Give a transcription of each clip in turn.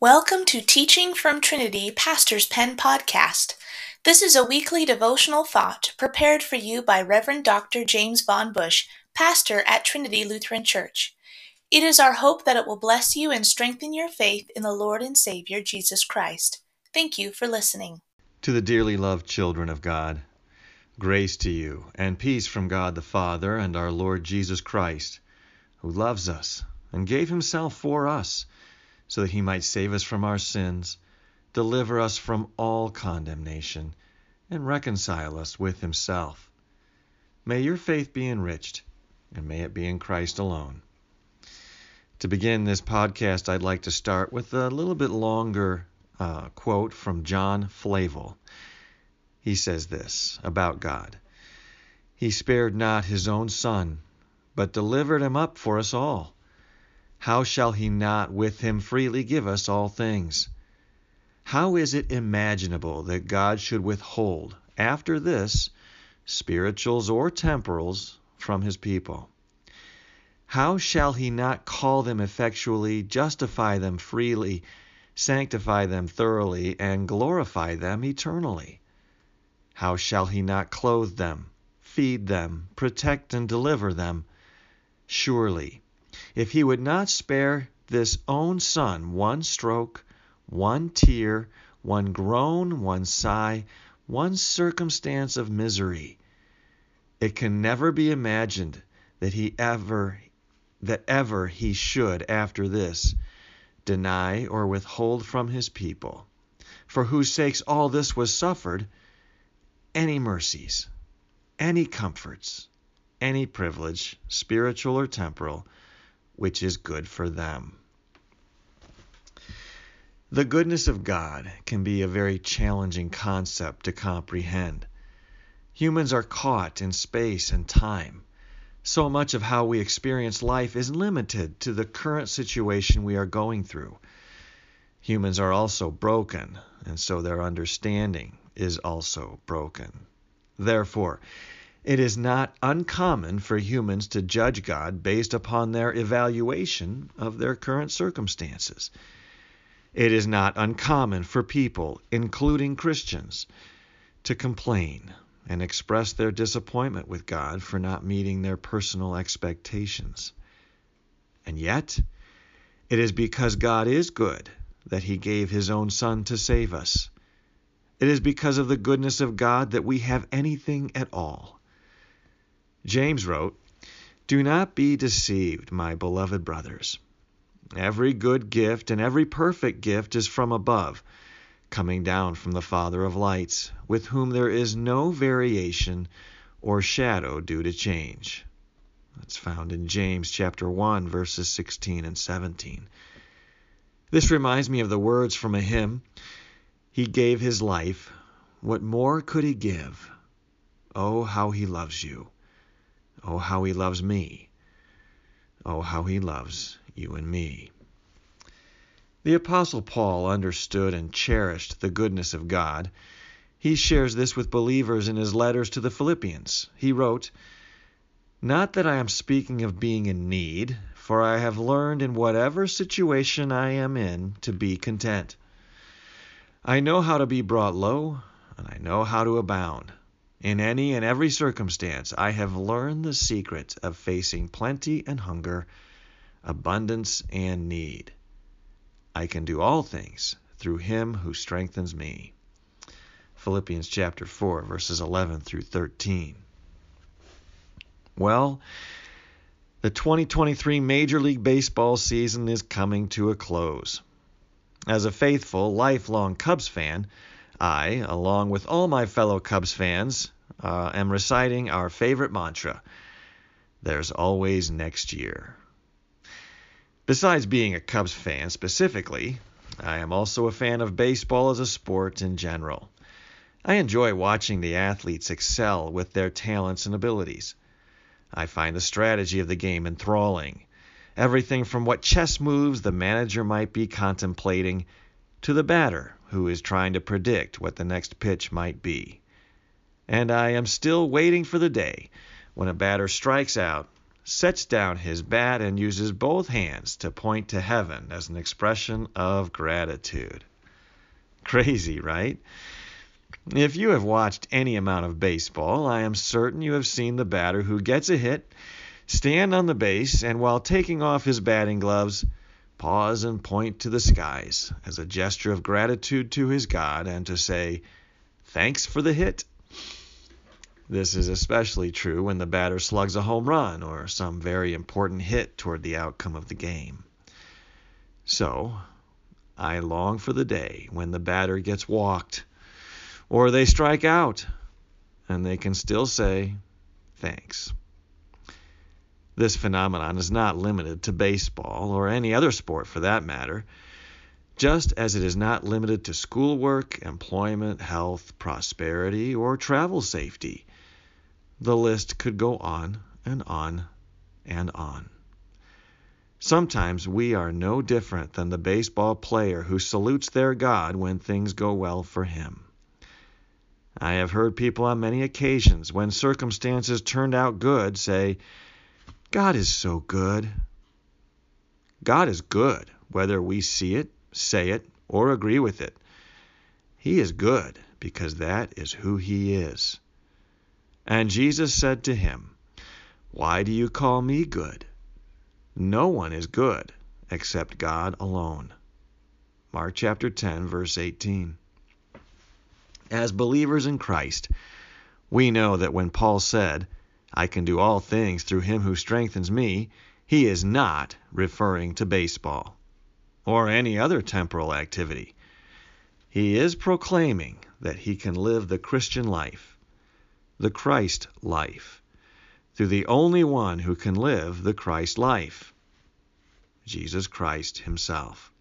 Welcome to Teaching from Trinity Pastor's Pen Podcast. This is a weekly devotional thought prepared for you by Reverend Dr. James Von Busch, pastor at Trinity Lutheran Church. It is our hope that it will bless you and strengthen your faith in the Lord and Savior Jesus Christ. Thank you for listening. To the dearly loved children of God, grace to you and peace from God the Father and our Lord Jesus Christ, who loves us and gave himself for us so that he might save us from our sins, deliver us from all condemnation, and reconcile us with himself. May your faith be enriched, and may it be in Christ alone. To begin this podcast, I'd like to start with a little bit longer uh, quote from John Flavel. He says this about God He spared not his own Son, but delivered him up for us all how shall he not with him freely give us all things? How is it imaginable that God should withhold, after this, spirituals or temporals from his people? How shall he not call them effectually, justify them freely, sanctify them thoroughly, and glorify them eternally? How shall he not clothe them, feed them, protect and deliver them? Surely if he would not spare this own son one stroke, one tear, one groan, one sigh, one circumstance of misery, it can never be imagined that he ever that ever he should after this deny or withhold from his people, for whose sakes all this was suffered, any mercies, any comforts, any privilege, spiritual or temporal, which is good for them. The goodness of God can be a very challenging concept to comprehend. Humans are caught in space and time. So much of how we experience life is limited to the current situation we are going through. Humans are also broken, and so their understanding is also broken. Therefore, it is not uncommon for humans to judge God based upon their evaluation of their current circumstances. It is not uncommon for people, including Christians, to complain and express their disappointment with God for not meeting their personal expectations. And yet, it is because God is good that He gave His own Son to save us. It is because of the goodness of God that we have anything at all. James wrote, Do not be deceived, my beloved brothers. Every good gift and every perfect gift is from above, coming down from the Father of lights, with whom there is no variation or shadow due to change. That's found in James chapter 1 verses 16 and 17. This reminds me of the words from a hymn, He gave his life, what more could he give? Oh, how he loves you. Oh, how he loves me. Oh, how he loves you and me. The Apostle Paul understood and cherished the goodness of God. He shares this with believers in his letters to the Philippians. He wrote, Not that I am speaking of being in need, for I have learned in whatever situation I am in to be content. I know how to be brought low, and I know how to abound. In any and every circumstance, I have learned the secret of facing plenty and hunger, abundance and need. I can do all things through him who strengthens me. Philippians chapter 4 verses 11 through 13. Well, the 2023 Major League Baseball season is coming to a close. As a faithful, lifelong Cubs fan, I, along with all my fellow Cubs fans, uh, am reciting our favorite mantra there's always next year. Besides being a Cubs fan specifically, I am also a fan of baseball as a sport in general. I enjoy watching the athletes excel with their talents and abilities. I find the strategy of the game enthralling. Everything from what chess moves the manager might be contemplating to the batter who is trying to predict what the next pitch might be. And I am still waiting for the day when a batter strikes out, sets down his bat and uses both hands to point to heaven as an expression of gratitude. Crazy, right? If you have watched any amount of baseball, I am certain you have seen the batter who gets a hit stand on the base and while taking off his batting gloves, pause and point to the skies as a gesture of gratitude to his God and to say, Thanks for the hit. This is especially true when the batter slugs a home run or some very important hit toward the outcome of the game. So, I long for the day when the batter gets walked or they strike out and they can still say, Thanks. This phenomenon is not limited to baseball or any other sport for that matter just as it is not limited to schoolwork, employment, health, prosperity, or travel safety. The list could go on and on and on. Sometimes we are no different than the baseball player who salutes their God when things go well for him. I have heard people on many occasions, when circumstances turned out good, say, God is so good. God is good, whether we see it say it, or agree with it. He is good because that is who he is. And Jesus said to him, Why do you call me good? No one is good except God alone. Mark chapter 10, verse 18. As believers in Christ, we know that when Paul said, I can do all things through him who strengthens me, he is not referring to baseball or any other temporal activity. He is proclaiming that he can live the Christian life, the Christ life, through the only one who can live the Christ life, Jesus Christ himself.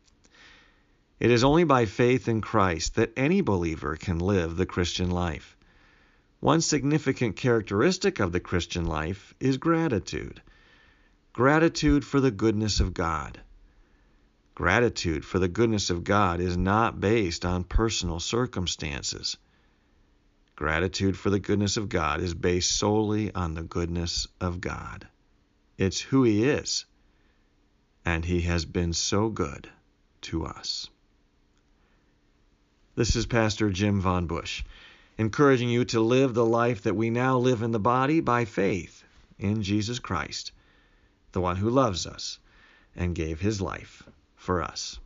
It is only by faith in Christ that any believer can live the Christian life. One significant characteristic of the Christian life is gratitude. Gratitude for the goodness of God. Gratitude for the goodness of God is not based on personal circumstances. Gratitude for the goodness of God is based solely on the goodness of God. It's who He is, and He has been so good to us. This is Pastor Jim Von Busch, encouraging you to live the life that we now live in the body by faith in Jesus Christ, the one who loves us and gave His life for us.